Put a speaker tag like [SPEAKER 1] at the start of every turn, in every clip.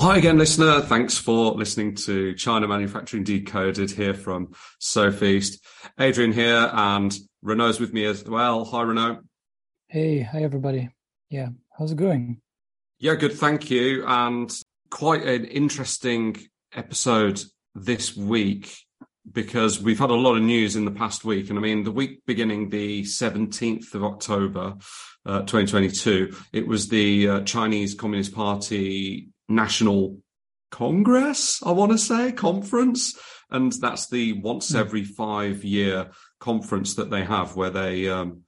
[SPEAKER 1] Hi again, listener. Thanks for listening to China Manufacturing Decoded here from Sofeast. Adrian here, and Renaud's with me as well. Hi, Renaud.
[SPEAKER 2] Hey, hi everybody. Yeah, how's it going?
[SPEAKER 1] Yeah, good, thank you. And quite an interesting episode this week because we've had a lot of news in the past week. And I mean, the week beginning the 17th of October, uh, 2022, it was the uh, Chinese Communist Party National Congress, I want to say, conference. And that's the once hmm. every five year conference that they have where they, um,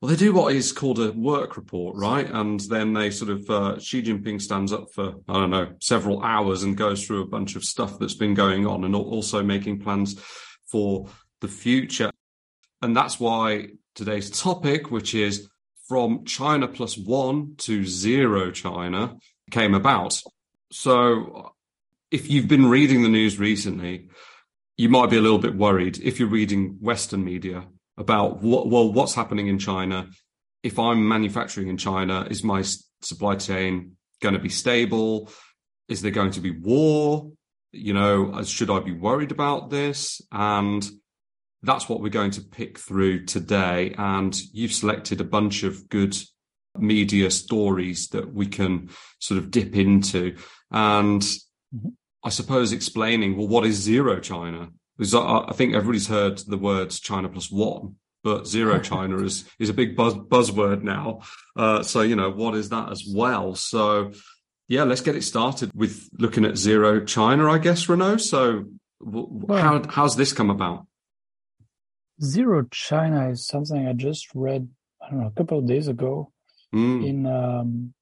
[SPEAKER 1] well, they do what is called a work report, right? And then they sort of, uh, Xi Jinping stands up for, I don't know, several hours and goes through a bunch of stuff that's been going on and also making plans for the future. And that's why today's topic, which is from China plus one to zero China, came about. So if you've been reading the news recently, you might be a little bit worried if you're reading Western media about what, well, what's happening in China. If I'm manufacturing in China, is my supply chain going to be stable? Is there going to be war? You know, uh, should I be worried about this? And that's what we're going to pick through today. And you've selected a bunch of good media stories that we can sort of dip into and. I suppose explaining, well, what is zero China? Because I, I, think everybody's heard the words China plus one, but zero China is, is a big buzz, buzzword now. Uh, so, you know, what is that as well? So, yeah, let's get it started with looking at zero China, I guess, Renaud. So, well, how, how's this come about?
[SPEAKER 2] Zero China is something I just read, I don't know, a couple of days ago mm. in um,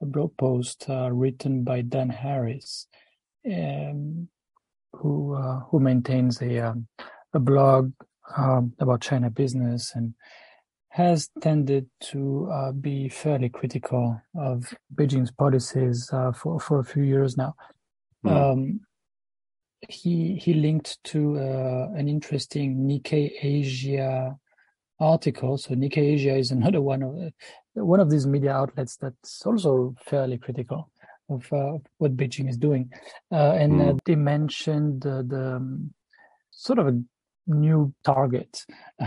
[SPEAKER 2] a blog post uh, written by Dan Harris, um, who uh, who maintains a um, a blog um, about China business and has tended to uh, be fairly critical of Beijing's policies uh, for for a few years now. Mm. he he linked to uh, an interesting Nikkei Asia article. So Nikkei Asia is another one of one of these media outlets that's also fairly critical of uh, what Beijing is doing, uh, and mm. they mentioned the, the um, sort of a new target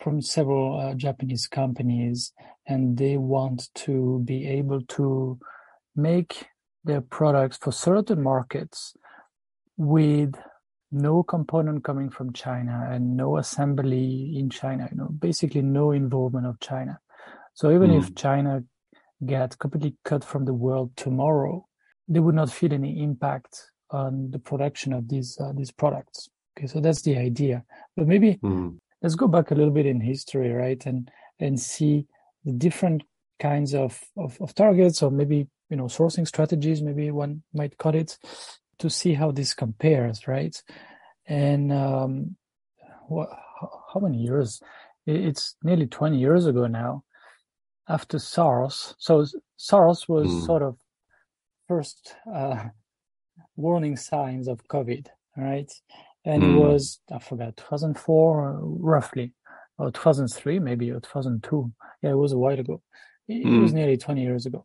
[SPEAKER 2] from several uh, Japanese companies, and they want to be able to make their products for certain markets with no component coming from China and no assembly in China, you know, basically no involvement of China. So even mm. if hmm. China gets completely cut from the world tomorrow, they would not feel any impact on the production of these uh, these products. Okay, so that's the idea. But maybe mm. let's go back a little bit in history, right, and and see the different kinds of, of, of targets, or maybe you know sourcing strategies. Maybe one might call it to see how this compares, right? And um, what, how many years? It's nearly 20 years ago now, after SARS. So SARS was mm. sort of first uh, warning signs of COVID, right? And mm. it hmm. was I forgot 2004 roughly, or 2003 maybe, or 2002. Yeah, it was a while ago. It, mm. it was hmm. nearly 20 years ago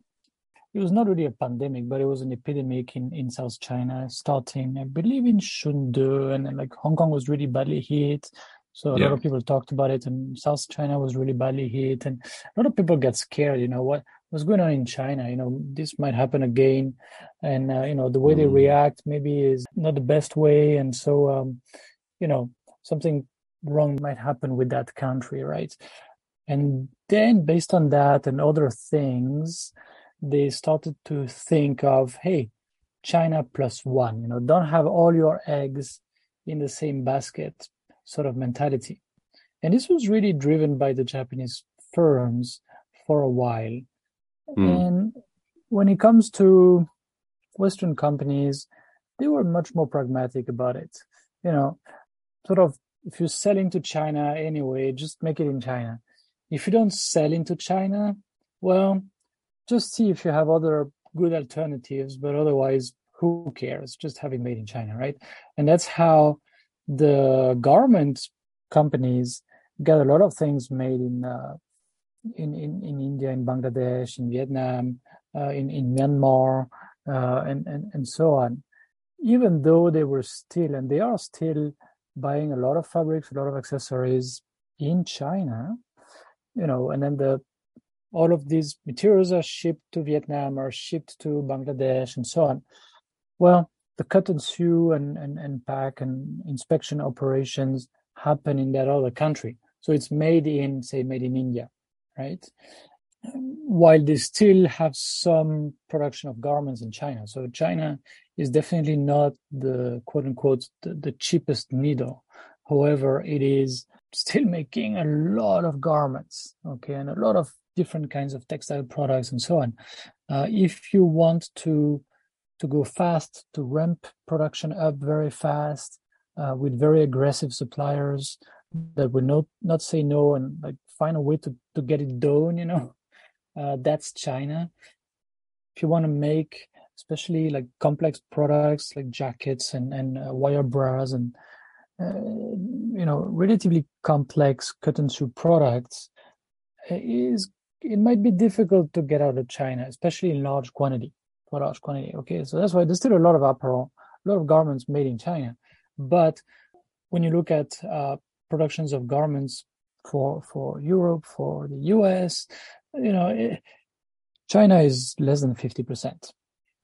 [SPEAKER 2] it was not really a pandemic, but it was an epidemic in, in South China, starting, I believe, in Chengdu, and like Hong Kong was really badly hit. So a yeah. lot of people talked about it, and South China was really badly hit, and a lot of people get scared. You know what what's going on in China? You know this might happen again, and uh, you know the way mm. they react maybe is not the best way, and so um, you know something wrong might happen with that country, right? And then based on that and other things, they started to think of, hey, China plus one, you know, don't have all your eggs in the same basket sort of mentality. And this was really driven by the Japanese firms for a while. Mm. And when it comes to Western companies, they were much more pragmatic about it. You know, sort of if you're selling to China anyway, just make it in China. If you don't sell into China, well, just see if you have other good alternatives, but otherwise, who cares? Just having made in China, right? And that's how the garment companies get a lot of things made in uh, in, in in India, in Bangladesh, in Vietnam, uh, in in Myanmar, uh, and, and, and so on. Even though they were still, and they are still buying a lot of fabrics, a lot of accessories in China, you know, and then the all of these materials are shipped to Vietnam or shipped to Bangladesh and so on. Well, the cut and sew and, and, and pack and inspection operations happen in that other country. So it's made in, say, made in India, right? While they still have some production of garments in China. So China is definitely not the quote unquote the, the cheapest needle. However, it is still making a lot of garments, okay, and a lot of different kinds of textile products and so on. Uh, if you want to to go fast, to ramp production up very fast uh, with very aggressive suppliers that will not not say no and like find a way to to get it done, you know, uh, that's China. If you want to make especially like complex products like jackets and and uh, wire bras and uh, you know relatively complex cut sew products is it might be difficult to get out of China, especially in large quantity, large quantity. Okay, so that's why there's still a lot of apparel, a lot of garments made in China. But when you look at uh, productions of garments for for Europe, for the US, you know, it, eh, China is less than fifty percent.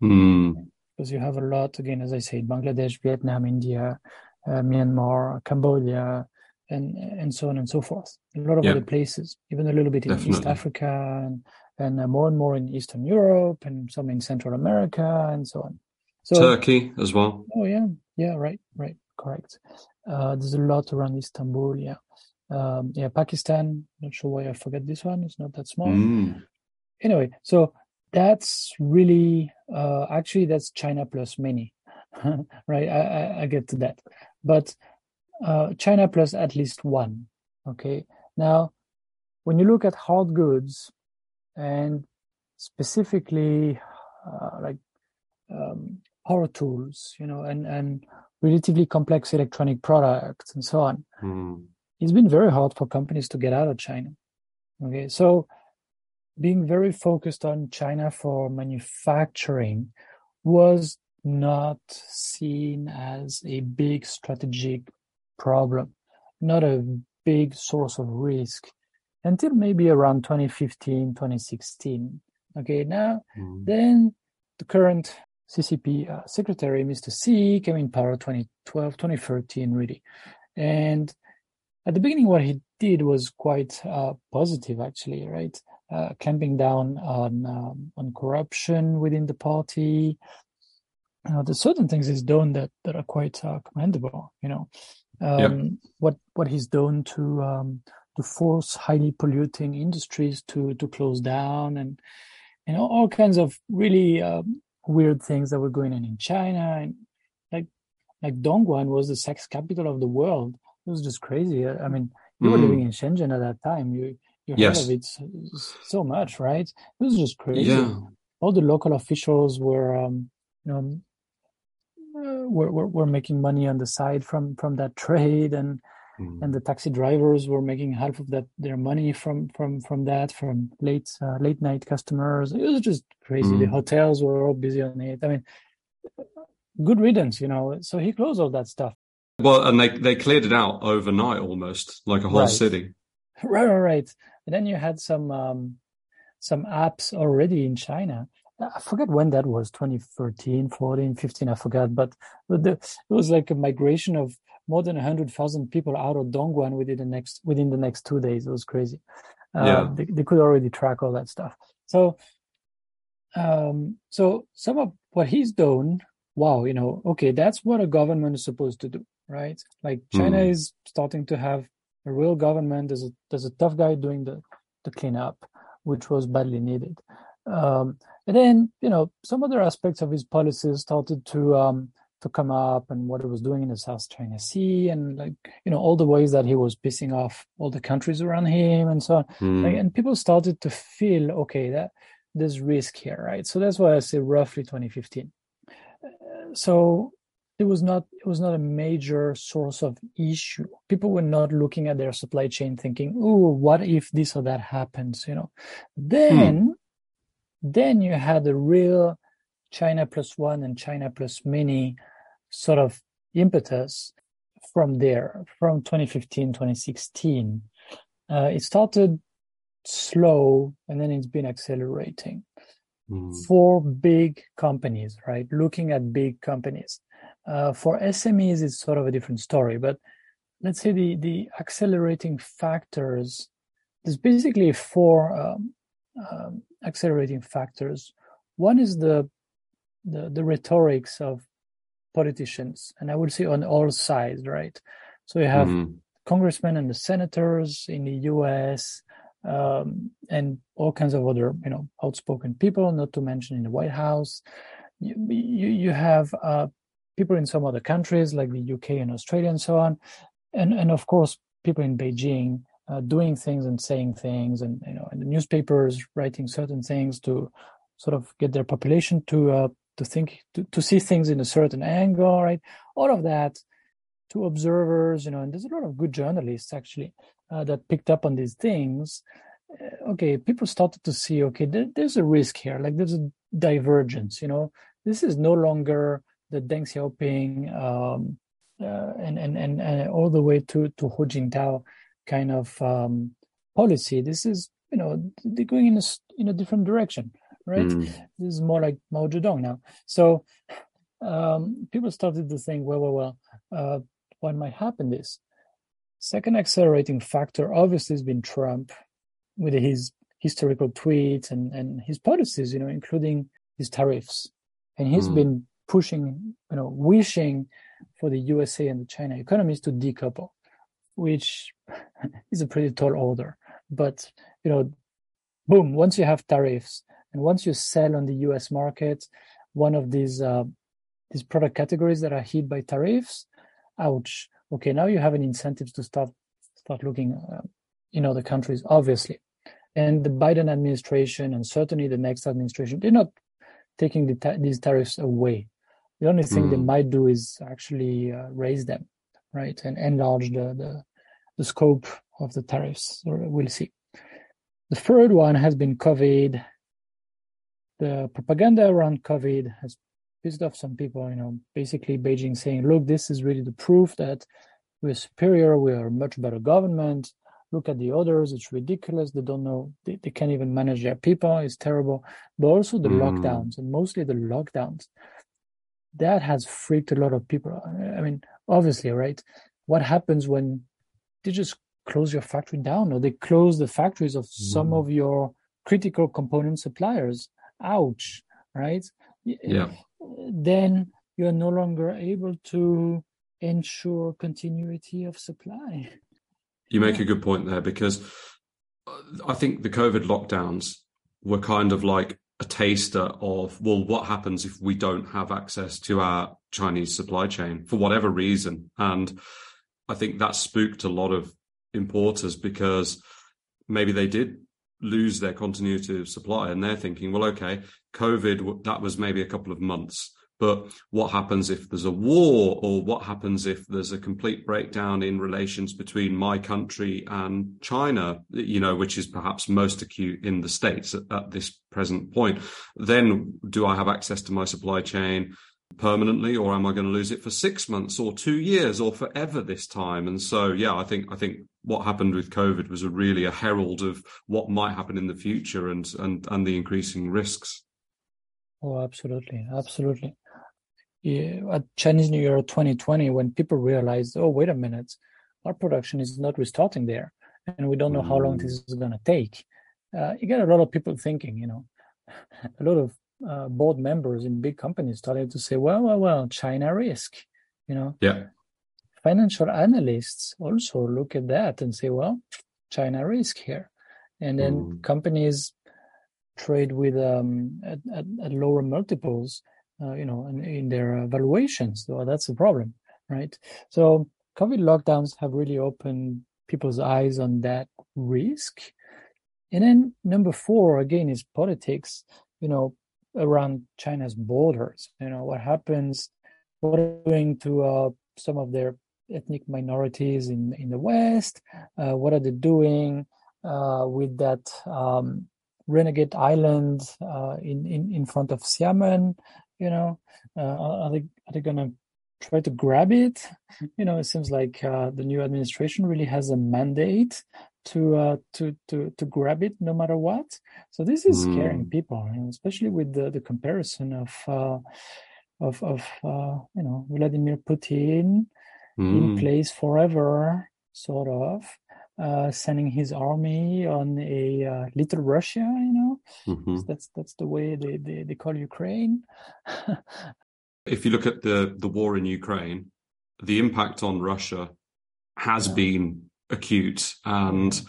[SPEAKER 1] Mm.
[SPEAKER 2] Because you have a lot, again, as I said, Bangladesh, Vietnam, India, uh, Myanmar, Cambodia, and and so on and so forth. A lot of other places, even a little bit in Definitely. East Africa, and and uh, more and more in Eastern Europe, and some in Central America, and so on.
[SPEAKER 1] So Turkey as well.
[SPEAKER 2] Oh yeah, yeah, right, right, correct. Uh, there's a lot around Istanbul. Yeah, um, yeah, Pakistan. Not sure why I forget this one. It's not that small.
[SPEAKER 1] Mm.
[SPEAKER 2] Anyway, so that's really uh, actually that's China plus many, right? I, I, I get to that, but uh, China plus at least one. Okay. Now, when you look at hard goods and specifically uh, like um, power tools, you know, and, and relatively complex electronic products and so on,
[SPEAKER 1] mm.
[SPEAKER 2] it's been very hard for companies to get out of China. Okay. So being very focused on China for manufacturing was not seen as a big strategic problem, not a big source of risk until maybe around 2015, 2016. Okay, now mm. then the current CCP uh, secretary, Mr. Xi, came in power 2012, 2013, really. And at the beginning, what he did was quite uh, positive, actually, right? Uh, clamping down on um, on corruption within the party. Uh, there's certain things he's done that that are quite uh, commendable. You know, um, yeah. what what he's done to um, to force highly polluting industries to to close down and and all kinds of really um, weird things that were going on in China and like like Dongguan was the sex capital of the world. It was just crazy. I mean, you mm. were living in Shenzhen at that time. You you heard yes. of it so much, right? It was just crazy.
[SPEAKER 1] Yeah.
[SPEAKER 2] All the local officials were, um, you know, were, were, were making money on the side from from that trade and mm. and the taxi drivers were making half of that their money from from from that from late uh, late night customers. It was just crazy. Mm. the hotels were all busy on it. I mean good riddance you know. So he closed all that stuff.
[SPEAKER 1] Well and they they cleared it out overnight almost like a whole right. city.
[SPEAKER 2] Right right right. And then you had some um some apps already in china. I forget when that was 2013, 14, 15, I forgot, but the, it was like a migration of more than 100,000 people out of Dongguan within the next within the next two days. It was crazy. Uh, yeah. they, they could already track all that stuff. So, um, so some of what he's done, wow, you know, okay, that's what a government is supposed to do, right? Like China mm. is starting to have a real government. There's a there's a tough guy doing the the cleanup, which was badly needed. Um, and then, you know, some other aspects of his policies started to um, to come up and what he was doing in the South China Sea and like, you know, all the ways that he was pissing off all the countries around him and so on.
[SPEAKER 1] Mm.
[SPEAKER 2] Like, and people started to feel, okay, that there's risk here, right? So that's why I say roughly 2015. Uh, so it was not it was not a major source of issue. People were not looking at their supply chain thinking, "Oh, what if this or that happens?" You know. Then then you had a real China plus one and China plus many sort of impetus from there, from 2015, 2016. Uh, it started slow and then it's been accelerating mm. for big companies, right? Looking at big companies. Uh, for SMEs, it's sort of a different story, but let's say the, the accelerating factors, there's basically four um, um, accelerating factors. One is the, the, the rhetorics of politicians, and I would say on all sides, right? So you have mm-hmm. congressmen and the senators in the U.S. Um, and all kinds of other, you know, outspoken people. Not to mention in the White House, you you, you have uh, people in some other countries like the UK and Australia and so on, and and of course people in Beijing uh, doing things and saying things, and you know, and the newspapers writing certain things to sort of get their population to uh, to think to, to see things in a certain angle, right? All of that to observers, you know, and there's a lot of good journalists actually uh, that picked up on these things. Uh, okay, people started to see, okay, there, there's a risk here, like there's a divergence, you know, this is no longer the Deng Xiaoping um, uh, and, and, and, and all the way to, to Hu Jintao kind of um, policy. This is, you know, they're going in a, in a different direction right? Mm. This is more like Mao Zedong now. So um, people started to think, well, well, well, uh, what might happen this? second accelerating factor obviously has been Trump with his historical tweets and, and his policies, you know, including his tariffs. And he's mm. been pushing, you know, wishing for the USA and the China economies to decouple, which is a pretty tall order. But, you know, boom, once you have tariffs, and once you sell on the US market, one of these uh, these product categories that are hit by tariffs, ouch. Okay, now you have an incentive to start start looking uh, in other countries, obviously. And the Biden administration and certainly the next administration, they're not taking the ta- these tariffs away. The only thing mm. they hmm. might do is actually uh, raise them, right, and enlarge the, the the scope of the tariffs. We'll see. The third one has been COVID the propaganda around COVID has pissed off some people. You know, basically Beijing saying, "Look, this is really the proof that we're superior. We are a much better government. Look at the others. It's ridiculous. They don't know. They, they can't even manage their people. It's terrible." But also the mm. lockdowns, and mostly the lockdowns. That has freaked a lot of people. I mean, obviously, right? What happens when they just close your factory down, or they close the factories of mm. some of your critical component suppliers? Ouch, right?
[SPEAKER 1] Eh, yeah.
[SPEAKER 2] Then you're no longer able to ensure continuity of supply.
[SPEAKER 1] You make a good point there because uh, I think the COVID lockdowns were kind of like a taster of, well, what happens if we don't have access to our Chinese supply chain for whatever reason? And I think that spooked a lot of importers because maybe they did lose their continuity of supply and they're thinking well okay covid that was maybe a couple of months but what happens if there's a war or what happens if there's a complete breakdown in relations between my country and china you know which is perhaps most acute in the states at, at this present point? Then do i have access to my supply chain permanently or am i going to lose it for 6 months or 2 years or forever this time and so yeah i think i think what happened with covid was a really a herald of what might happen in the future and and and the increasing risks
[SPEAKER 2] oh absolutely absolutely yeah, at chinese new year 2020 when people realized oh wait a minute our production is not restarting there and we don't know mm. how long this mm. is going to take uh, you get a lot of people thinking you know a lot of uh, board members in big companies started to say, well, well, well, China risk, you know.
[SPEAKER 1] Yeah.
[SPEAKER 2] Financial analysts also look at that and say, well, China risk here, and then mm. companies trade with um, at, at, at lower multiples, uh, you know, in, in their valuations. So that's the problem, right? So COVID lockdowns have really opened people's eyes on that risk. And then number four, again, is politics. You know, around China's borders. You know what happens, what are they doing to uh, some of their ethnic minorities in in the West? Uh, what are they doing uh, with that um, renegade island uh, in, in in front of Xiamen? You know, uh, are they are they gonna try to grab it? You know, it seems like uh, the new administration really has a mandate to uh, to to to grab it no matter what. So this is mm. scaring people, you know, especially with the the comparison of uh, of of uh, you know Vladimir Putin mm. in place forever, sort of. Uh, sending his army on a uh, little Russia, you know, mm-hmm. so that's that's the way they, they, they call Ukraine.
[SPEAKER 1] if you look at the the war in Ukraine, the impact on Russia has yeah. been acute and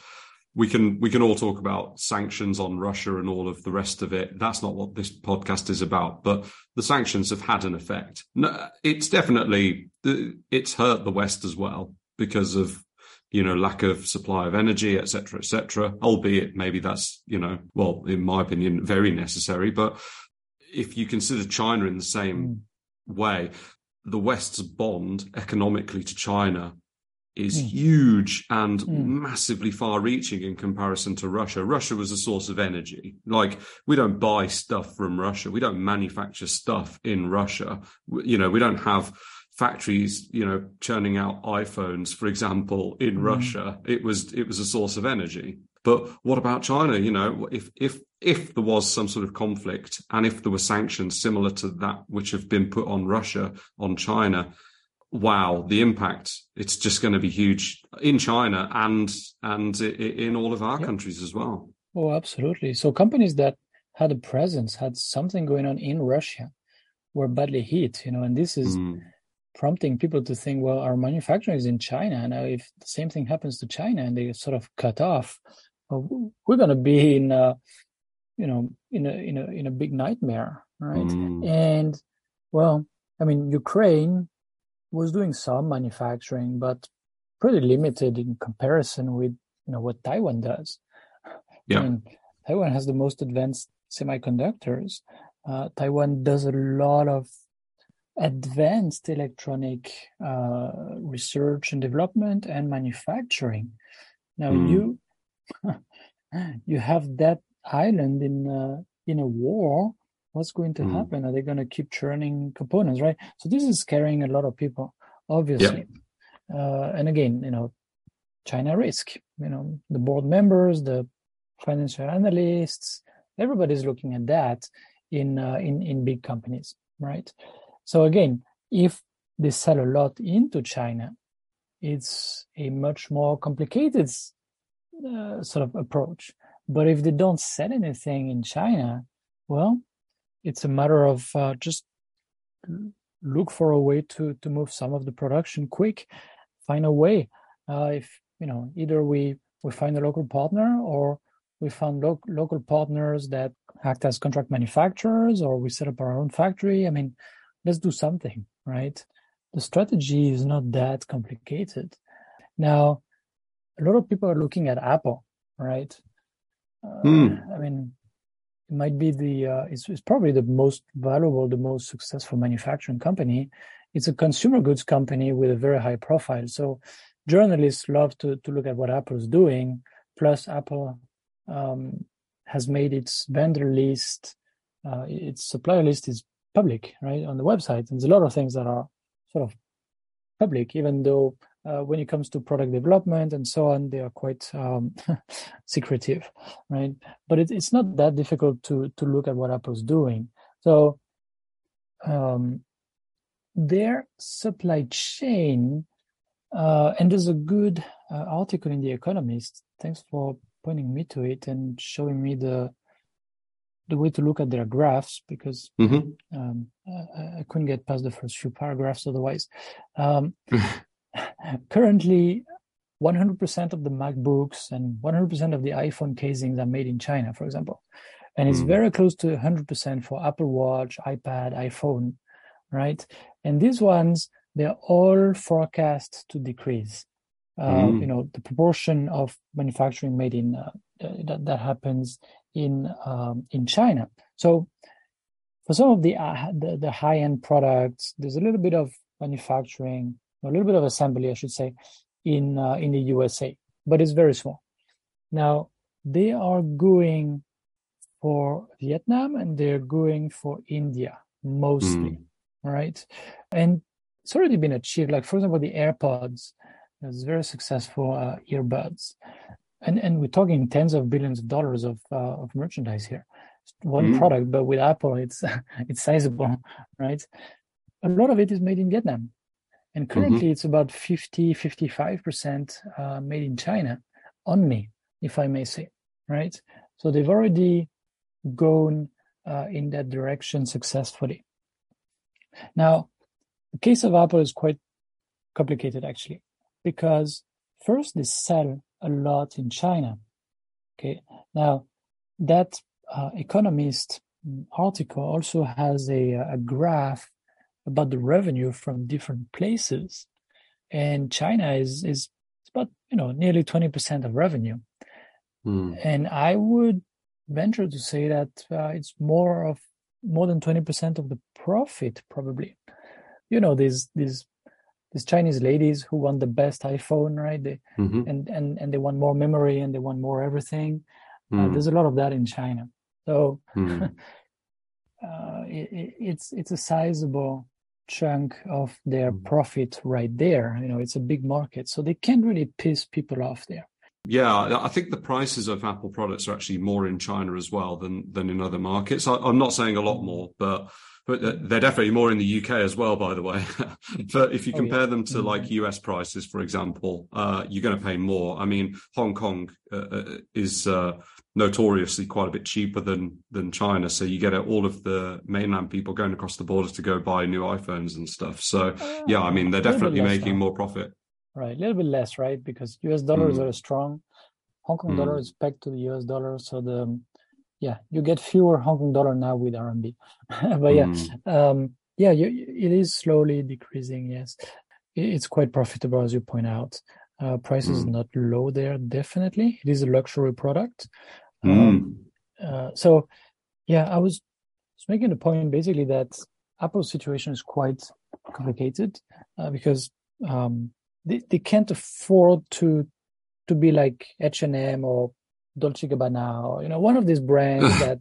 [SPEAKER 1] we can we can all talk about sanctions on Russia and all of the rest of it. That's not what this podcast is about. But the sanctions have had an effect. No, it's definitely it's hurt the West as well because of you know lack of supply of energy, etc., etc. Albeit maybe that's you know well, in my opinion, very necessary. But if you consider China in the same mm. way, the West's bond economically to China is mm. huge and mm. massively far reaching in comparison to Russia. Russia was a source of energy. Like we don't buy stuff from Russia. We don't manufacture stuff in Russia. You know, we don't have factories, you know, churning out iPhones, for example, in mm. Russia. It was, it was a source of energy. But what about China? You know, if, if, if there was some sort of conflict and if there were sanctions similar to that which have been put on Russia, on China, wow, the impact, it's just going to be huge in China and, and in all of our countries as well.
[SPEAKER 2] Oh, absolutely. So companies that had a presence, had something going on in Russia were badly hit, you know, and this is mm. prompting people to think, well, our manufacturing is in China. Now, if the same thing happens to China and they sort of cut off, well, we're going to be in, a, you know, in a, in a, in a big nightmare, right? Mm. And well, I mean, Ukraine was doing some manufacturing, but pretty limited in comparison with you know what Taiwan does. Yeah. I mean, Taiwan has the most advanced semiconductors. Uh, Taiwan does a lot of advanced electronic uh, research and development and manufacturing. Now mm. you you have that island in uh, in a war what's going to mm. happen? Are they going to keep churning components, right? So this is scaring a lot of people, obviously. Yeah. Uh, and again, you know, China risk, you know, the board members, the financial analysts, everybody's looking at that in, uh, in, in big companies, right? So again, if they sell a lot into China, it's a much more complicated uh, sort of approach. But if they don't sell anything in China, well, it's a matter of uh, just look for a way to to move some of the production quick find a way uh, if you know either we we find a local partner or we find lo- local partners that act as contract manufacturers or we set up our own factory. I mean let's do something right? The strategy is not that complicated. Now a lot of people are looking at apple right? Uh, mm. i mean might be the uh, it's, it's probably the most valuable, the most successful manufacturing company. It's a consumer goods company with a very high profile. So journalists love to to look at what Apple is doing. Plus, Apple um, has made its vendor list, uh, its supplier list is public, right, on the website. And there's a lot of things that are sort of public, even though uh, when it comes to product development and so on, they are quite um, secretive, right? But it, it's not that difficult to to look at what Apple's doing. So um, their supply chain, uh, and there's a good uh, article in The Economist. Thanks for pointing me to it and showing me the the way to look at their graphs because mm-hmm. um, I, I, couldn't get past the first few paragraphs otherwise. Um, currently 100% of the MacBooks and 100% of the iPhone casings are made in China, for example. And it's mm. very close to 100% for Apple Watch, iPad, iPhone, right? And these ones, they're all forecast to decrease. Uh, mm. You know, the proportion of manufacturing made in uh, that, that happens in um, in China. So for some of the, uh, the, the high end products, there's a little bit of manufacturing a little bit of assembly, I should say, in uh, in the USA, but it's very small. Now they are going for Vietnam and they're going for India, mostly, mm. right? And it's already been achieved. Like for example, the AirPods, it's very successful uh, earbuds, and and we're talking tens of billions of dollars of uh, of merchandise here. One mm. product, but with Apple, it's it's sizable, right? A lot of it is made in Vietnam, and currently mm-hmm. it's about 50, 55 percent uh, made in China only, if I may say, right? So they've already gone uh, in that direction successfully. Now, the case of Apple is quite complicated actually, because first they sell a lot in China. Okay, now that uh, Economist article also has a, a graph about the revenue from different places, and China is is about you know nearly twenty percent of revenue, mm. and I would venture to say that uh, it's more of more than 20% of the profit probably you know these these these chinese ladies who want the best iphone right they, mm-hmm. and and and they want more memory and they want more everything mm. uh, there's a lot of that in china so mm. uh, it, it's it's a sizable chunk of their mm. profit right there. You know it's a big market. So they can't really piss people off there
[SPEAKER 1] yeah, I think the prices of Apple products are actually more in China as well than than in other markets. I, am not saying a lot more, but but they're definitely more in the UK as well. By the way, but if you compare oh, yeah. them to mm-hmm. like US prices, for example, uh, you're going to pay more. I mean, Hong Kong uh, uh, is uh, notoriously quite a bit cheaper than than China, so you get all of the mainland people going across the borders to go buy new iPhones and stuff. So oh, yeah, I mean, they're definitely making more profit.
[SPEAKER 2] Right, a little bit less, right? Because US dollars mm. are strong. Hong Kong mm. dollar is pegged to the US dollar, so the yeah, you get fewer Hong Kong dollar now with RMB. but yeah, mm. um, yeah, you, it is slowly decreasing. Yes, it's quite profitable as you point out. Uh, price is mm. not low there. Definitely, it is a luxury product. Um, uh, so, yeah, I was, was making the point basically that Apple's situation is quite complicated uh, because um, they, they can't afford to to be like H&M or Dolce Gabbana or you know one of these brands that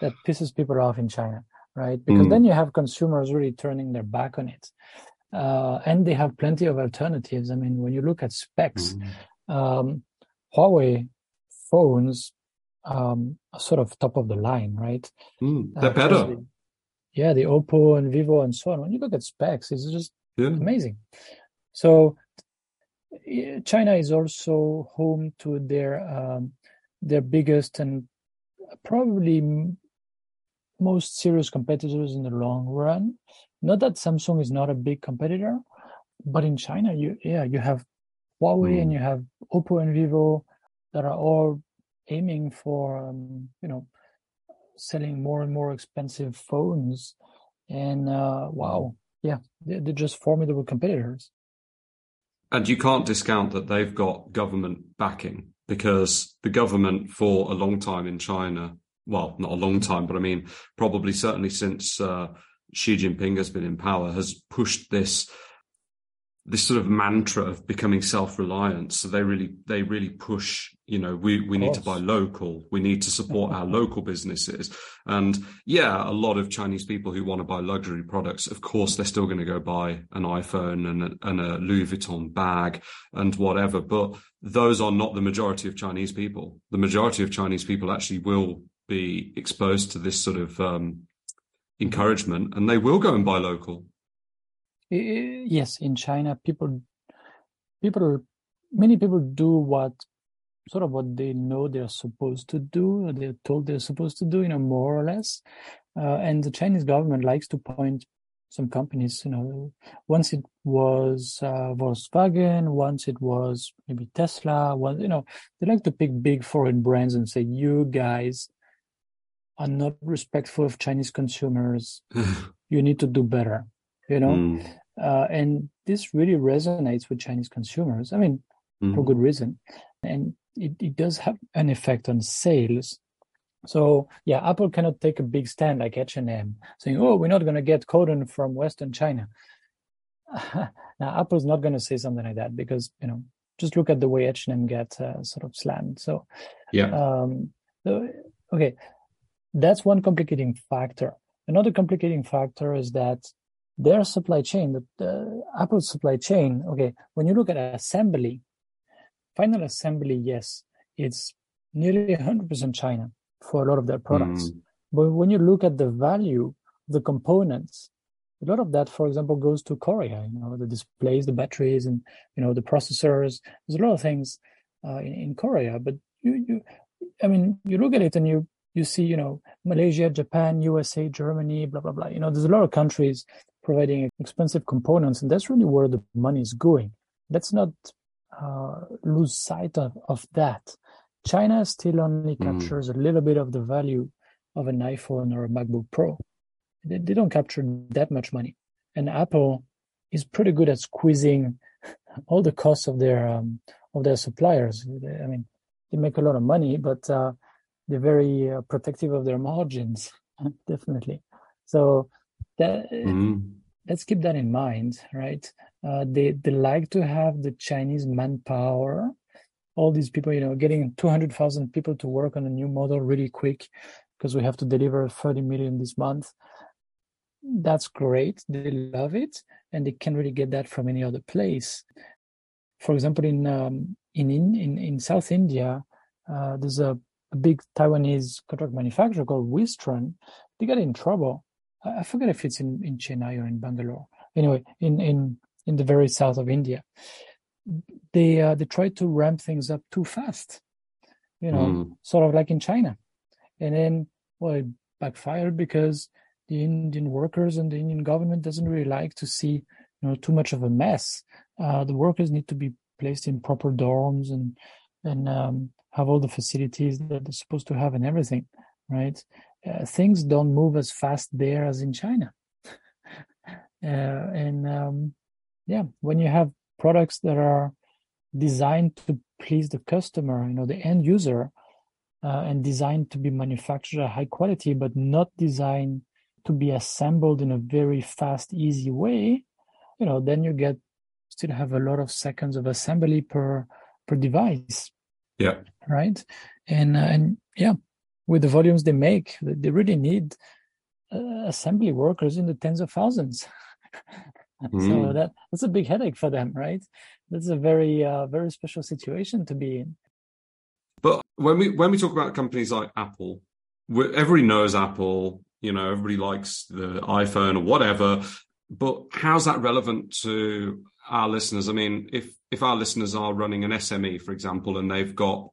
[SPEAKER 2] that pisses people off in China, right? Because mm. then you have consumers really turning their back on it, uh, and they have plenty of alternatives. I mean, when you look at specs, mm. um, Huawei phones um, are sort of top of the line, right?
[SPEAKER 1] Mm, they're uh, better.
[SPEAKER 2] The, yeah, the Oppo and Vivo and so on. When you look at specs, it's just yeah. amazing. So China is also home to their um, their biggest and probably most serious competitors in the long run. Not that Samsung is not a big competitor, but in China, you yeah you have Huawei mm. and you have Oppo and Vivo that are all aiming for um, you know selling more and more expensive phones, and uh, wow, yeah, they're, they're just formidable competitors.
[SPEAKER 1] And you can't discount that they've got government backing because the government for a long time in China, well, not a long time, but I mean, probably certainly since uh, Xi Jinping has been in power, has pushed this this sort of mantra of becoming self-reliant. So they really they really push, you know, we, we need to buy local, we need to support our local businesses. And yeah, a lot of Chinese people who want to buy luxury products, of course, they're still going to go buy an iPhone and a, and a Louis Vuitton bag and whatever. But those are not the majority of Chinese people. The majority of Chinese people actually will be exposed to this sort of um, encouragement and they will go and buy local
[SPEAKER 2] yes in china people people many people do what sort of what they know they're supposed to do they're told they're supposed to do you know more or less. Uh, and the chinese government likes to point some companies you know. Once it was uh, volkswagen once it was maybe tesla once you know they like to pick big foreign brands and say you guys are not respectful of chinese consumers. You need to do better you know? Mm. uh, and this really resonates with chinese consumers i mean mm. for good reason. And it, it does have an effect on sales. So yeah apple cannot take a big stand like h&m saying oh we're not going to get cotton from western china. Now apple's not going to say something like that because you know just look at the way h&m get uh, sort of slammed. So
[SPEAKER 1] yeah.
[SPEAKER 2] um so, okay that's one complicating factor. Another complicating factor is that their supply chain, the, the Apple supply chain, okay, when you look at assembly, final assembly, yes, it's nearly 100% China for a lot of their products. Mm. But when you look at the value, the components, a lot of that, for example, goes to Korea. You know, the displays, the batteries, and you know the processors. There's a lot of things uh, in, in Korea, but you, you, I mean, you look at it and you you see, you know, Malaysia, Japan, USA, Germany, blah blah blah. You know, there's a lot of countries providing expensive components, and that's really where the money is going. Let's not uh, lose sight of, of that. China still only mm. captures a little bit of the value of an iPhone or a MacBook Pro. They, they don't capture that much money. And Apple is pretty good at squeezing all the costs of their um, of their suppliers. I mean, they make a lot of money, but uh, they're very uh, protective of their margins, definitely. So that, mm. let's keep that in mind, right? Uh, they they like to have the Chinese manpower. All these people, you know, getting 200,000 people to work on a new model really quick because we have to deliver 30 million this month. That's great. They love it, and they can't really get that from any other place. For example, in um, in, in in South India, uh, there's a, a, big Taiwanese contract manufacturer called Wistron. They got in trouble. I, forget if it's in, in Chennai or in Bangalore. Anyway, in in in the very south of India, they uh, they tried to ramp things up too fast. You know, mm. sort of like in China and then well it backfired because the Indian workers and the Indian government doesn't really like to see you know too much of a mess. Uh, the workers need to be placed in proper dorms and and um, have all the facilities that they're supposed to have and everything, right? Uh, things don't move as fast there as in China. uh, and um, yeah, when you have products that are designed to please the customer, you know, the end user, uh, and designed to be manufactured at high quality, but not designed to be assembled in a very fast, easy way, you know, then you get still have a lot of seconds of assembly per per device.
[SPEAKER 1] Yeah.
[SPEAKER 2] Right. And uh, and yeah, with the volumes they make, they really need uh, assembly workers in the tens of thousands. mm. So that that's a big headache for them, right? That's a very uh, very special situation to be in.
[SPEAKER 1] But when we when we talk about companies like Apple, everybody knows Apple. You know, everybody likes the iPhone or whatever. But how's that relevant to our listeners? I mean, if if our listeners are running an SME, for example, and they've got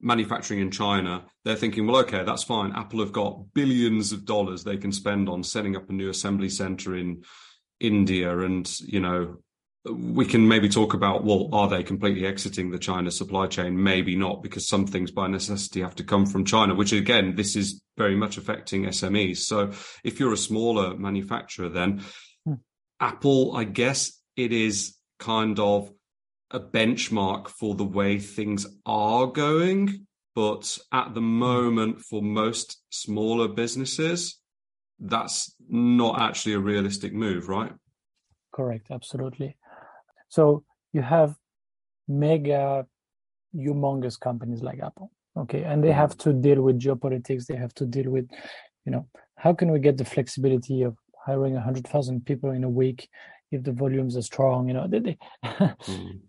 [SPEAKER 1] manufacturing in China, they're thinking, well, okay, that's fine. Apple have got billions of dollars they can spend on setting up a new assembly center in India and, you know, we can maybe talk about well are they completely exiting the china supply chain maybe not because some things by necessity have to come from china which again this is very much affecting smes so if you're a smaller manufacturer then hmm. apple i guess it is kind of a benchmark for the way things are going but at the moment for most smaller businesses that's not actually a realistic move right
[SPEAKER 2] correct absolutely so you have mega, humongous companies like Apple, okay, and they mm-hmm. have to deal with geopolitics. They have to deal with, you know, how can we get the flexibility of hiring a hundred thousand people in a week if the volumes are strong? You know, they, they mm.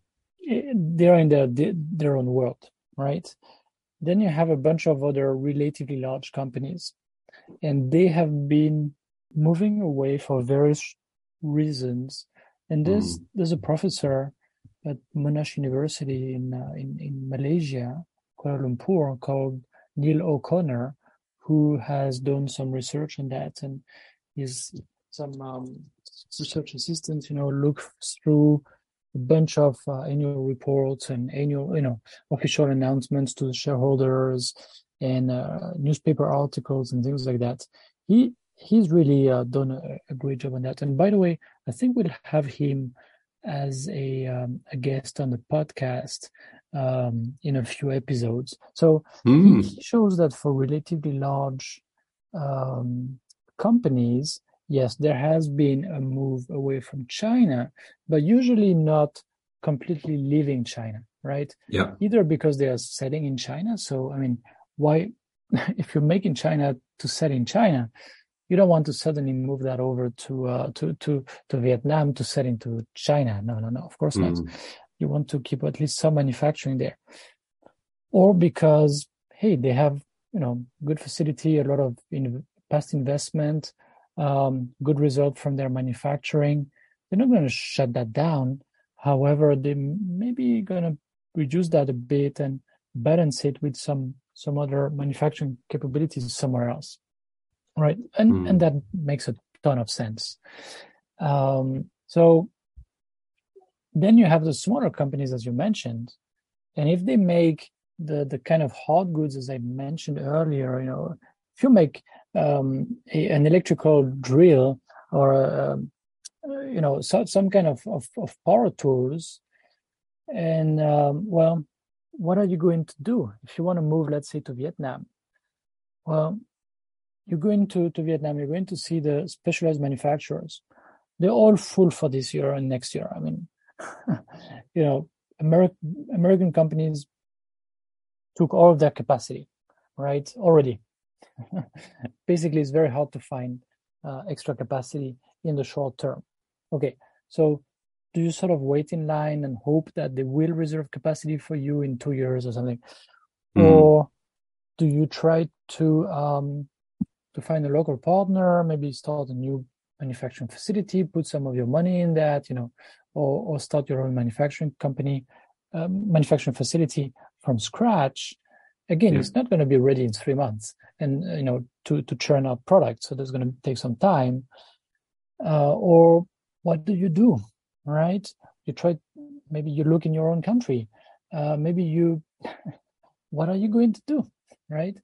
[SPEAKER 2] They're in their their own world, right? Then you have a bunch of other relatively large companies, and they have been moving away for various reasons and there's mm. there's a professor at Monash University in, uh, in in Malaysia, Kuala Lumpur, called Neil O'Connor, who has done some research on that, and he's some um, research assistants, you know, look through a bunch of uh, annual reports and annual, you know, official announcements to the shareholders and uh, newspaper articles and things like that. He he's really uh, done a, a, great job on that. And by the way, I think we'll have him as a um, a guest on the podcast um, in a few episodes. So mm. he shows that for relatively large um, companies, yes, there has been a move away from China, but usually not completely leaving China, right?
[SPEAKER 1] Yeah.
[SPEAKER 2] Either because they are selling in China. So I mean, why, if you're making China to sell in China, you don't want to suddenly move that over to uh, to to to Vietnam to sell into China. No, no, no. Of course mm. not. You want to keep at least some manufacturing there, or because hey, they have you know good facility, a lot of in, past investment, um, good result from their manufacturing. They're not going to shut that down. However, they may be going to reduce that a bit and balance it with some some other manufacturing capabilities somewhere else right and mm. and that makes a ton of sense um, so then you have the smaller companies as you mentioned and if they make the the kind of hard goods as i mentioned earlier you know if you make um, a, an electrical drill or a, um, you know so, some kind of, of, of power tools and um, well what are you going to do if you want to move let's say to vietnam well you're going to, to Vietnam, you're going to see the specialized manufacturers. They're all full for this year and next year. I mean, you know, American American companies took all of their capacity, right? Already. Basically, it's very hard to find uh, extra capacity in the short term. Okay, so do you sort of wait in line and hope that they will reserve capacity for you in two years or something, mm. or do you try to um, to find a local partner, maybe start a new manufacturing facility, put some of your money in that, you know, or, or start your own manufacturing company, um, manufacturing facility from scratch. Again, yeah. it's not going to be ready in three months, and uh, you know, to to churn out products. So there's going to take some time. Uh, or what do you do, right? You try. Maybe you look in your own country. Uh, maybe you. what are you going to do, right?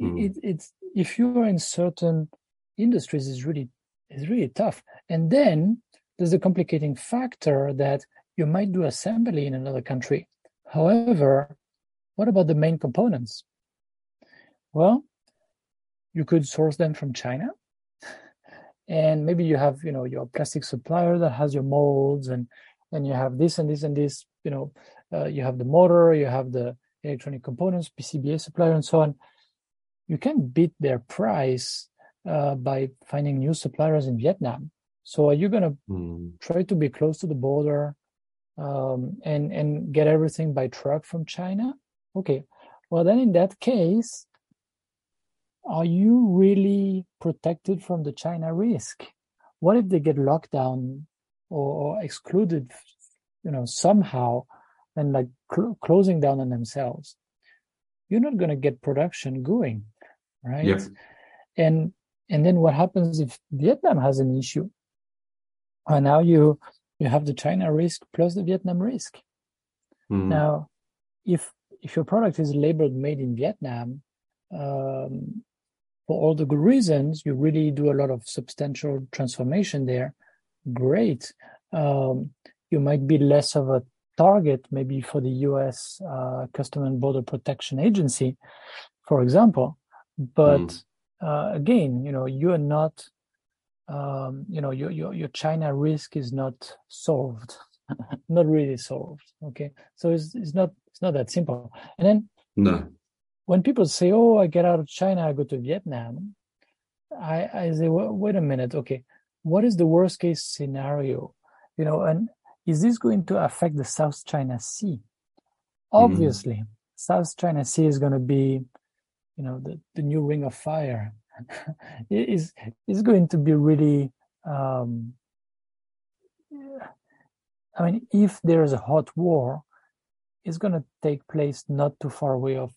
[SPEAKER 2] Mm. It, it's if you're in certain industries, is really is really tough. And then there's a complicating factor that you might do assembly in another country. However, what about the main components? Well, you could source them from China. And maybe you have, you know, your plastic supplier that has your molds and and you have this and this and this, you know, uh, you have the motor, you have the electronic components, PCBA supplier, and so on you can beat their price uh, by finding new suppliers in Vietnam. So are you going to mm. try to be close to the border um, and and get everything by truck from China? Okay, well then in that case, are you really protected from the China risk? What if they get locked down or, or excluded, you know, somehow, and like cl- closing down on themselves? You're not going to get production going right? Yeah. And and then what happens if Vietnam has an issue? And now you you have the China risk plus the Vietnam risk. Mm. Now, if if your product is labeled made in Vietnam, um, for all the good reasons, you really do a lot of substantial transformation there. Great. Um, you might be less of a target, maybe for the U.S. Uh, Custom and Border Protection Agency, for example. But mm. uh, again, you know, you are not, um, you know, your, your, your China risk is not solved, not really solved. Okay. So it's, it's not, it's not that simple. And then
[SPEAKER 1] no.
[SPEAKER 2] when people say, oh, I get out of China, I go to Vietnam, I, I say, well, wait a minute. Okay. What is the worst case scenario? You know, and is this going to affect the South China Sea? Hmm. Obviously, mm. South China Sea is going to be you know the, the new ring of fire is is going to be really um, I mean if there is a hot war it's going to take place not too far away of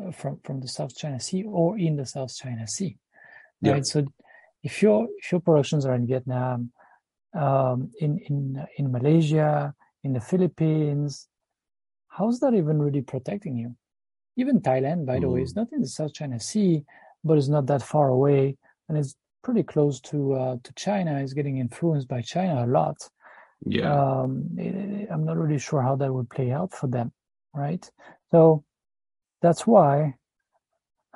[SPEAKER 2] uh, from from the South China Sea or in the South China Sea right yeah. so if your if your productions are in Vietnam um, in in in Malaysia in the Philippines how's that even really protecting you even Thailand, by the way, is mm. not in the South China Sea, but it's not that far away, and it's pretty close to uh, to China. It's getting influenced by China a lot.
[SPEAKER 1] Yeah,
[SPEAKER 2] um, I'm not really sure how that would play out for them, right? So that's why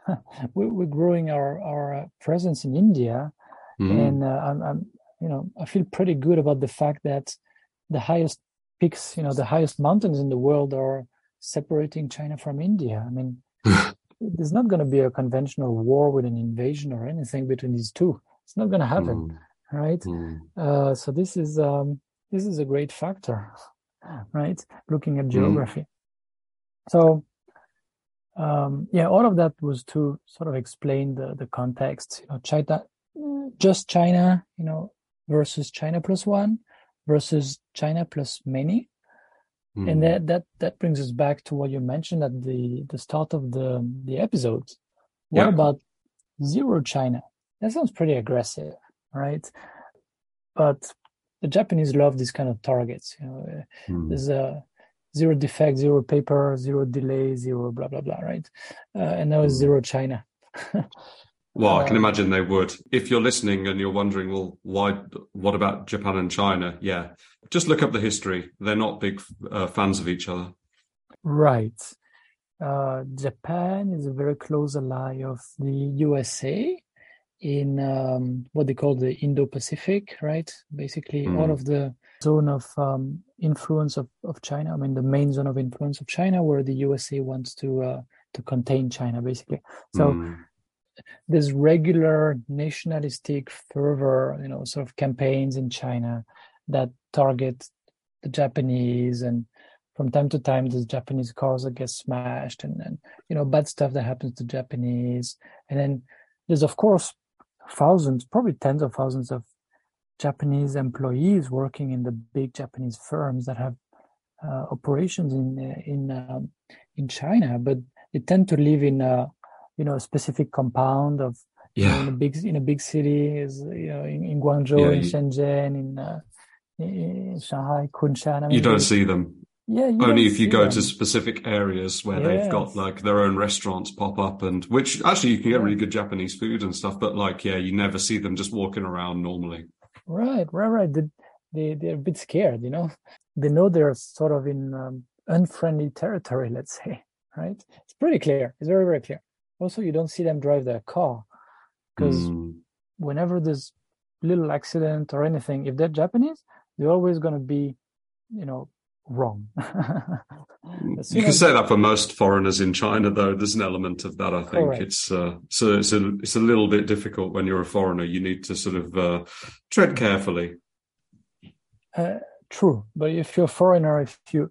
[SPEAKER 2] we're growing our our uh, presence in India, mm. and uh, I'm, I'm you know I feel pretty good about the fact that the highest peaks, you know, the highest mountains in the world are separating China from India. I mean, there's not going to be a conventional war with an invasion or anything between these two. It's not going to happen, mm. right? Mm. Uh, so this is um, this is a great factor, right? Looking at geography. Mm. So um, yeah, all of that was to sort of explain the the context. You know, China, just China, you know, versus China plus one versus China plus many. Mm. And that, that that brings us back to what you mentioned at the the start of the the episode. What yeah. about zero China? That sounds pretty aggressive, right? But the Japanese love these kind of targets. You know, mm. there's a zero defect, zero paper, zero delay, zero blah blah blah, right? Uh, and now mm. zero China.
[SPEAKER 1] Well, I can um, imagine they would. If you're listening and you're wondering, well, why? What about Japan and China? Yeah, just look up the history. They're not big uh, fans of each other.
[SPEAKER 2] Right. Uh, Japan is a very close ally of the USA in um, what they call the Indo-Pacific, right? Basically, mm. all of the zone of um, influence of, of China. I mean, the main zone of influence of China, where the USA wants to uh, to contain China, basically. So. Mm there's regular nationalistic fervor, you know, sort of campaigns in China that target the Japanese and from time to time there's Japanese cars that get smashed and, then you know bad stuff that happens to Japanese. And then there's of course thousands, probably tens of thousands of Japanese employees working in the big Japanese firms that have uh, operations in in um, in China, but they tend to live in uh, you know a specific compound of yeah. You know, in a big in a big city is you know in, in Guangzhou, yeah, in you, Shenzhen, in, uh, in Shanghai, Kunshan. I
[SPEAKER 1] mean, you don't see them. Yeah, only if you go them. to specific areas where yes. they've got like their own restaurants pop up, and which actually you can get really good Japanese food and stuff. But like, yeah, you never see them just walking around normally.
[SPEAKER 2] Right, right, right. They, they they're a bit scared, you know. They know they're sort of in um, unfriendly territory. Let's say, right? It's pretty clear. It's very very clear. Also, you don't see them drive their car because mm. whenever there's little accident or anything, if they're Japanese, they're always going to be, you know, wrong.
[SPEAKER 1] you can say that for most foreigners in China, though. There's an element of that. I think Correct. it's uh, so it's a it's a little bit difficult when you're a foreigner. You need to sort of uh, tread carefully.
[SPEAKER 2] Uh, true, but if you're a foreigner, if you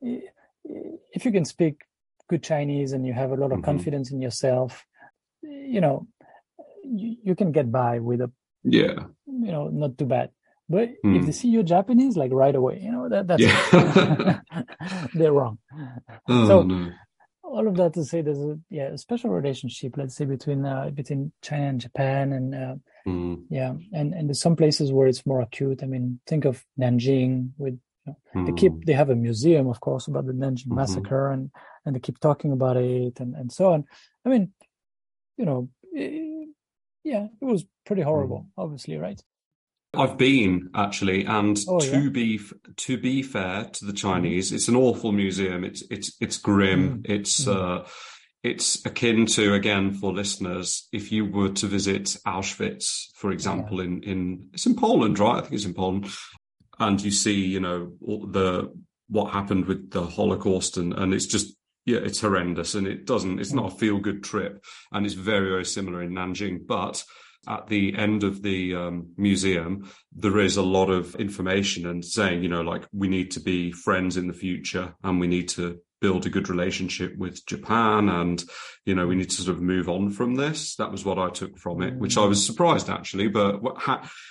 [SPEAKER 2] if you can speak good Chinese and you have a lot of mm-hmm. confidence in yourself, you know, you, you, can get by with a
[SPEAKER 1] yeah,
[SPEAKER 2] you know, not too bad. But mm. if they see you're Japanese, like right away, you know that that's yeah. they're wrong. Oh, so no. all of that to say, there's a yeah a special relationship, let's say between uh, between China and Japan, and uh, mm. yeah, and and some places where it's more acute. I mean, think of Nanjing with mm. they keep they have a museum, of course, about the Nanjing mm-hmm. massacre, and and they keep talking about it, and and so on. I mean, you know, it, yeah, it was pretty horrible, mm. obviously, right?
[SPEAKER 1] I've been actually, and oh, to yeah? be to be fair to the Chinese, mm. it's an awful museum. It's it's it's grim. Mm. It's mm. uh, it's akin to again for listeners if you were to visit Auschwitz, for example, yeah. in in it's in Poland, right? I think it's in Poland and you see, you know, the what happened with the Holocaust, and and it's just yeah, it's horrendous, and it doesn't. It's not a feel good trip, and it's very very similar in Nanjing, but. At the end of the um, museum, there is a lot of information and saying, you know, like we need to be friends in the future and we need to build a good relationship with Japan and you know we need to sort of move on from this that was what I took from it which I was surprised actually but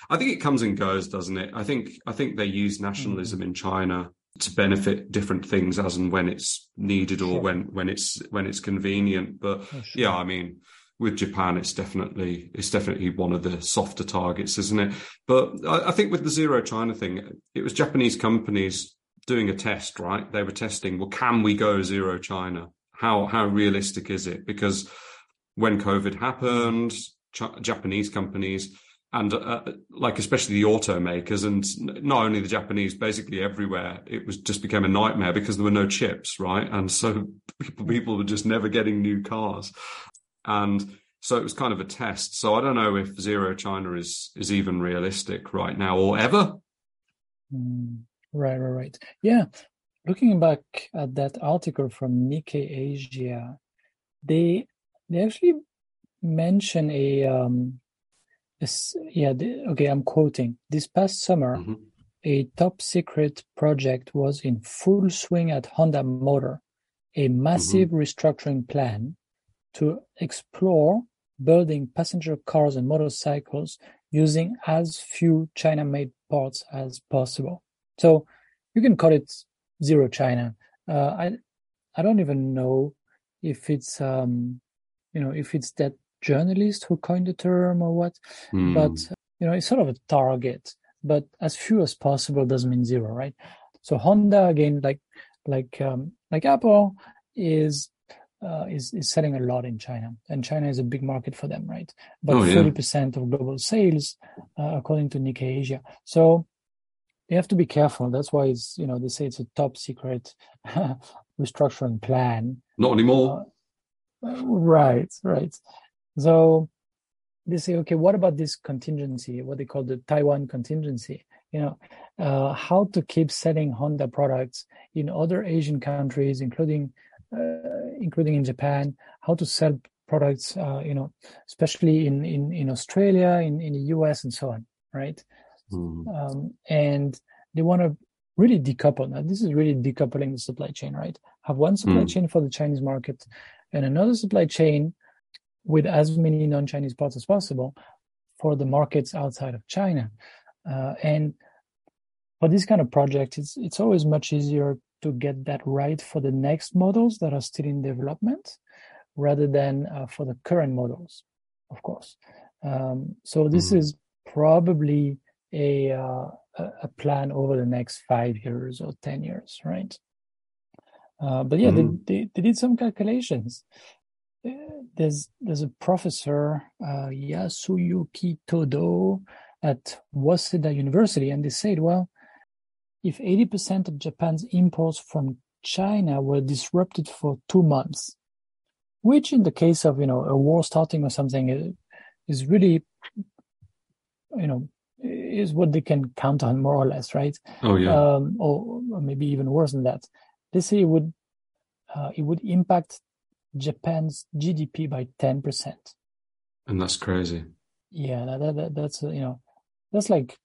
[SPEAKER 1] I think it comes and goes doesn't it I think I think they use nationalism in China to benefit different things as and when it's needed or sure. when when it's when it's convenient but oh, sure. yeah I mean with Japan, it's definitely it's definitely one of the softer targets, isn't it? But I, I, think with the zero China thing, it was Japanese companies doing a test, right? They were testing, well, can we go zero China? How how realistic is it? Because when COVID happened, Ch- Japanese companies and uh, like especially the automakers and not only the Japanese, basically everywhere, it was just became a nightmare because there were no chips, right? And so people, people were just never getting new cars, and so it was kind of a test. So I don't know if zero China is is even realistic right now or ever.
[SPEAKER 2] Mm. Right, right, right. Yeah. Looking back at that article from Nikkei Asia, they they actually mention a um, yeah, okay, I'm quoting. This past summer, mm-hmm. a top secret project was in full swing at Honda Motor, a massive mm-hmm. restructuring plan to explore building passenger cars and motorcycles using as few China made parts as possible. So you can call it zero China. Uh, I, I don't even know if it's, um, you know, if it's that journalist who coined the term or what, mm. but you know, it's sort of a target, but as few as possible doesn't mean zero, right? So Honda again, like, like, um, like Apple is uh, is is selling a lot in China, and China is a big market for them, right? But thirty oh, percent of global sales, uh, according to Nikkei Asia. So you have to be careful. That's why it's you know they say it's a top secret restructuring plan.
[SPEAKER 1] Not anymore.
[SPEAKER 2] Uh, right, right. So they say, okay, what about this contingency? What they call the Taiwan contingency? You know, uh, how to keep selling Honda products in other Asian countries, including including in Japan, how to sell products, uh, you know, especially in, in, in Australia, in, in the US and so on, right? Mm-hmm. Um, and they want to really decouple. Now, this is really decoupling the supply chain, right? Have one supply mm. chain for the Chinese market and another supply chain with as many non-Chinese parts as possible for the markets outside of China. Uh, and for this kind of project, it's it's always much easier to get that right for the next models that are still in development rather than uh, for the current models, of course. Um, so this mm-hmm. is probably a, uh, a plan over the next five years or 10 years, right? Uh, but yeah, mm-hmm. they, they, they, did some calculations. Uh, there's there's a professor uh, Yasuyuki Todo at Waseda University, and they said, well, if 80% of Japan's imports from China were disrupted for two months, which in the case of, you know, a war starting or something is really, you know, is what they can count on more or less, right?
[SPEAKER 1] Oh yeah.
[SPEAKER 2] Um, or, or, maybe even worse than that. They say it would, uh, it would impact Japan's GDP by 10%.
[SPEAKER 1] And that's crazy.
[SPEAKER 2] Yeah, that, that, that's, you know, that's like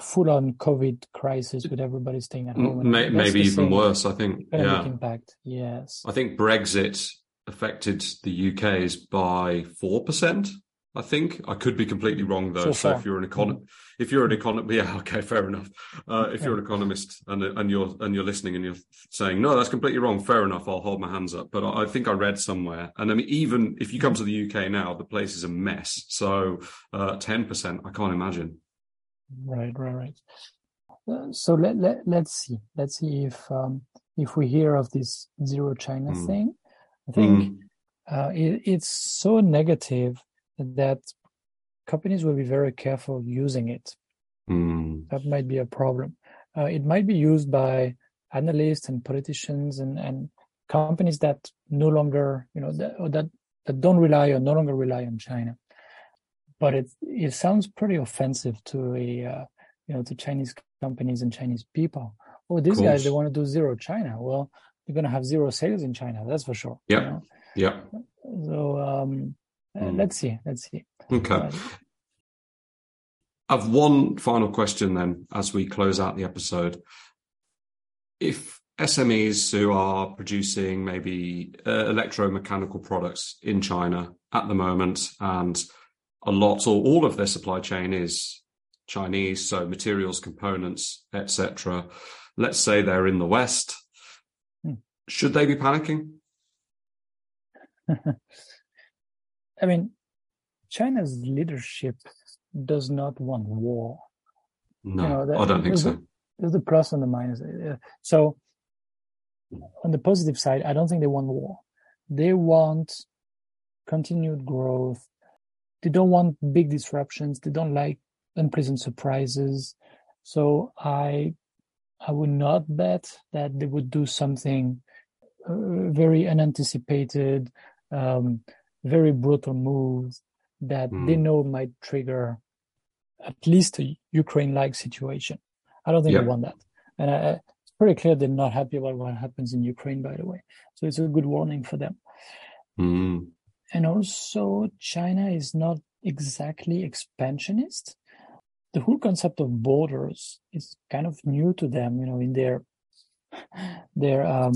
[SPEAKER 2] full on COVID crisis with everybody staying at home.
[SPEAKER 1] May, maybe even worse, I think.
[SPEAKER 2] Yeah. Impact. Yes.
[SPEAKER 1] I think Brexit affected the UK's by 4%. I think I could be completely wrong though. So, so if you're an economist, mm-hmm. if you're an economist, yeah, okay, fair enough. Uh, if yeah. you're an economist and and you're and you're listening and you're saying no, that's completely wrong. Fair enough. I'll hold my hands up. But I, I think I read somewhere, and I mean, even if you come to the UK now, the place is a mess. So uh, ten uh, percent, I can't imagine.
[SPEAKER 2] Right, right, right. Uh, so let, let let's see. Let's see if um, if we hear of this zero China mm. thing. I think mm. uh, it, it's so negative that companies will be very careful using it.
[SPEAKER 1] Mm.
[SPEAKER 2] That might be a problem. Uh, it might be used by analysts and politicians and, and companies that no longer, you know, that, that that don't rely or no longer rely on China but it it sounds pretty offensive to a uh, you know to Chinese companies and Chinese people. Oh, these guys they want to do zero China. Well, they're going to have zero sales in China. That's for sure.
[SPEAKER 1] Yeah, you know? yeah.
[SPEAKER 2] So um, mm. let's see, let's see.
[SPEAKER 1] Okay. Uh, I've one final question then, as we close out the episode. If SMEs who are producing maybe uh, electromechanical products in China at the moment and a lot or all of their supply chain is Chinese, so materials, components, etc. Let's say they're in the West. Hmm. Should they be panicking?
[SPEAKER 2] I mean, China's leadership does not want war.
[SPEAKER 1] No, you know, that, I don't think so.
[SPEAKER 2] there's the plus and the minus. So, on the positive side, I don't think they want war. They want continued growth they don't want big disruptions. They don't like unpleasant surprises. So I, I would not bet that they would do something uh, very unanticipated, um, very brutal moves that mm. they know might trigger at least a Ukraine-like situation. I don't think they want that, and I, it's pretty clear they're not happy about what happens in Ukraine. By the way, so it's a good warning for them.
[SPEAKER 1] Mm.
[SPEAKER 2] And also, China is not exactly expansionist. The whole concept of borders is kind of new to them, you know, in their their um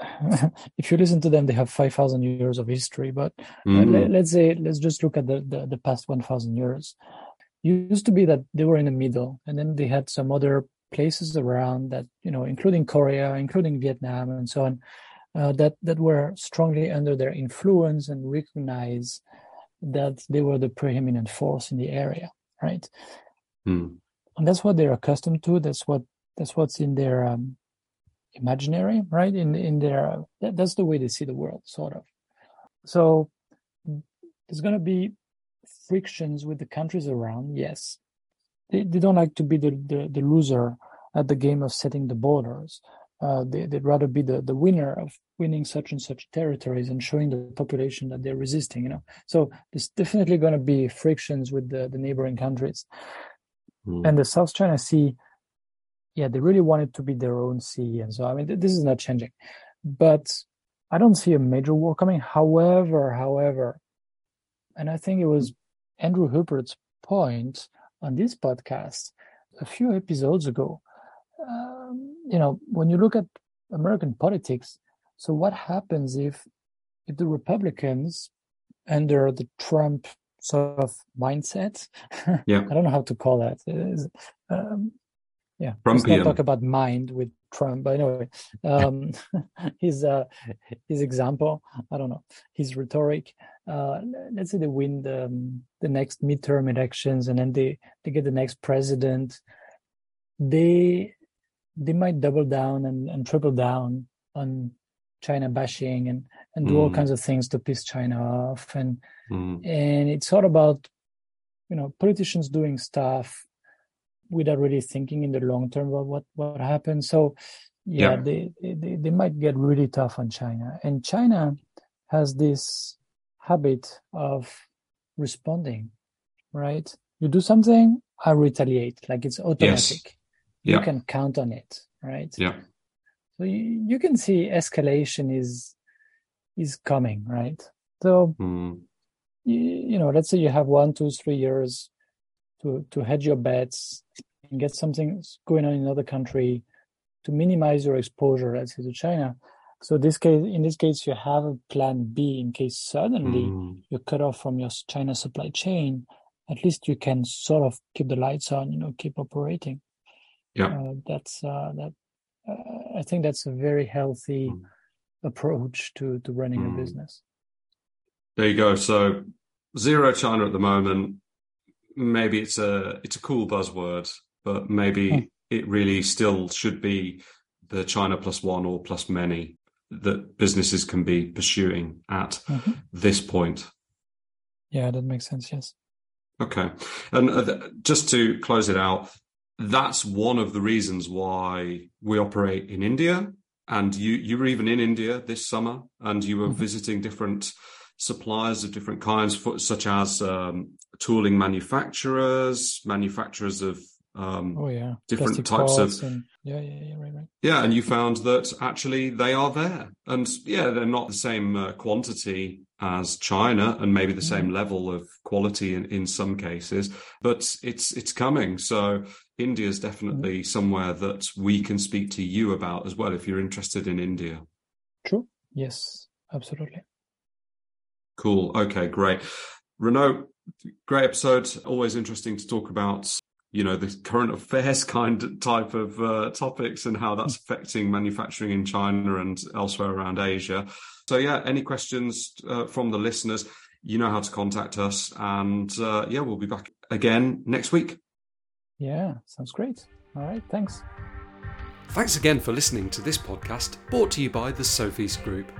[SPEAKER 2] if you listen to them, they have 5,000 years of history. But mm. let, us say, let's just look at the, the, the past 1,000 years. It used to be that they were in the middle, and then they had some other places around that, you know, including Korea, including Vietnam, and so on, uh, that that were strongly under their influence and recognize that they were the preeminent force in the area, right? Mm. And that's what they're accustomed to. That's what that's what's in their um, imaginary, right? In in their that, that's the way they see the world, sort of. So there's going to be frictions with the countries around. Yes, they they don't like to be the the, the loser at the game of setting the borders. Uh, they, would rather be the, the winner of winning such and such territories and showing the population that they're resisting, you know. So there's definitely going to be frictions with the, the neighboring countries. Mm. And the South China Sea yeah, they really want it to be their own sea. And so, I mean, this is not changing. But I don't see a major war coming. However, however, and I think it was Andrew Hupert's point on this podcast a few episodes ago. Um, you know, when you look at American politics, so what happens if if the Republicans under the Trump sort of mindset, yeah. I don't know how to call that. Um, yeah let's not talk about mind with trump but anyway um his uh his example i don't know his rhetoric uh let's say they win the um, the next midterm elections and then they they get the next president they they might double down and, and triple down on china bashing and and do mm. all kinds of things to piss china off and mm. and it's all about you know politicians doing stuff without really thinking in the long term about what what happens. So yeah, yeah. They, they they might get really tough on China, and China has this habit of responding. Right, you do something, I retaliate, like it's automatic. Yes. Yeah. You can count on it, right?
[SPEAKER 1] Yeah.
[SPEAKER 2] So you, you can see escalation is is coming, right? So mm. you, you know, let's say you have one, two, three years to to hedge your bets and get something going on in another country to minimize your exposure, let's say to China. So this case, in this case, you have a plan B in case suddenly mm. you're cut off from your China supply chain. At least you can sort of keep the lights on, you know, keep operating.
[SPEAKER 1] Yeah,
[SPEAKER 2] uh, that's uh, that. Uh, I think that's a very healthy mm. approach to to running mm. a business.
[SPEAKER 1] There you go. So zero China at the moment maybe it's a it's a cool buzzword, but maybe mm. it really still should be the China plus one or plus many that businesses can be pursuing at mm-hmm. this point.
[SPEAKER 2] Yeah, that makes sense. Yes.
[SPEAKER 1] Okay, and uh, just to close it out, that's one of the reasons why we operate in India. And you you were even in India this summer, and you were mm-hmm. visiting different suppliers of different kinds, such as um, tooling manufacturers, manufacturers of um,
[SPEAKER 2] oh yeah,
[SPEAKER 1] different Plastic types of
[SPEAKER 2] and, yeah, yeah, yeah, right, right.
[SPEAKER 1] Yeah, and you found that actually they are there, and yeah, they're not the same uh, quantity as China, and maybe the mm. same level of quality in, in some cases, but it's it's coming. So India is definitely mm. somewhere that we can speak to you about as well if you're interested in India.
[SPEAKER 2] True. Yes, absolutely.
[SPEAKER 1] Cool. Okay, great. Renaud, great episode. Always interesting to talk about, you know, the current affairs kind type of uh, topics and how that's affecting manufacturing in China and elsewhere around Asia. So, yeah, any questions uh, from the listeners, you know how to contact us. And uh, yeah, we'll be back again next week.
[SPEAKER 2] Yeah, sounds great. All right, thanks.
[SPEAKER 1] Thanks again for listening to this podcast brought to you by the Sofeast Group.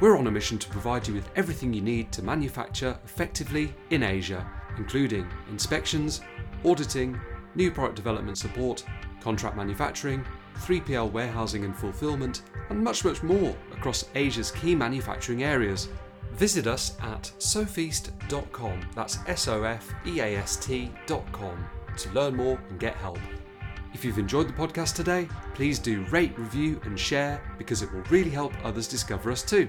[SPEAKER 1] We're on a mission to provide you with everything you need to manufacture effectively in Asia, including inspections, auditing, new product development support, contract manufacturing, 3PL warehousing and fulfillment, and much, much more across Asia's key manufacturing areas. Visit us at sofeast.com, that's S O F E A S T.com, to learn more and get help. If you've enjoyed the podcast today, please do rate, review, and share because it will really help others discover us too.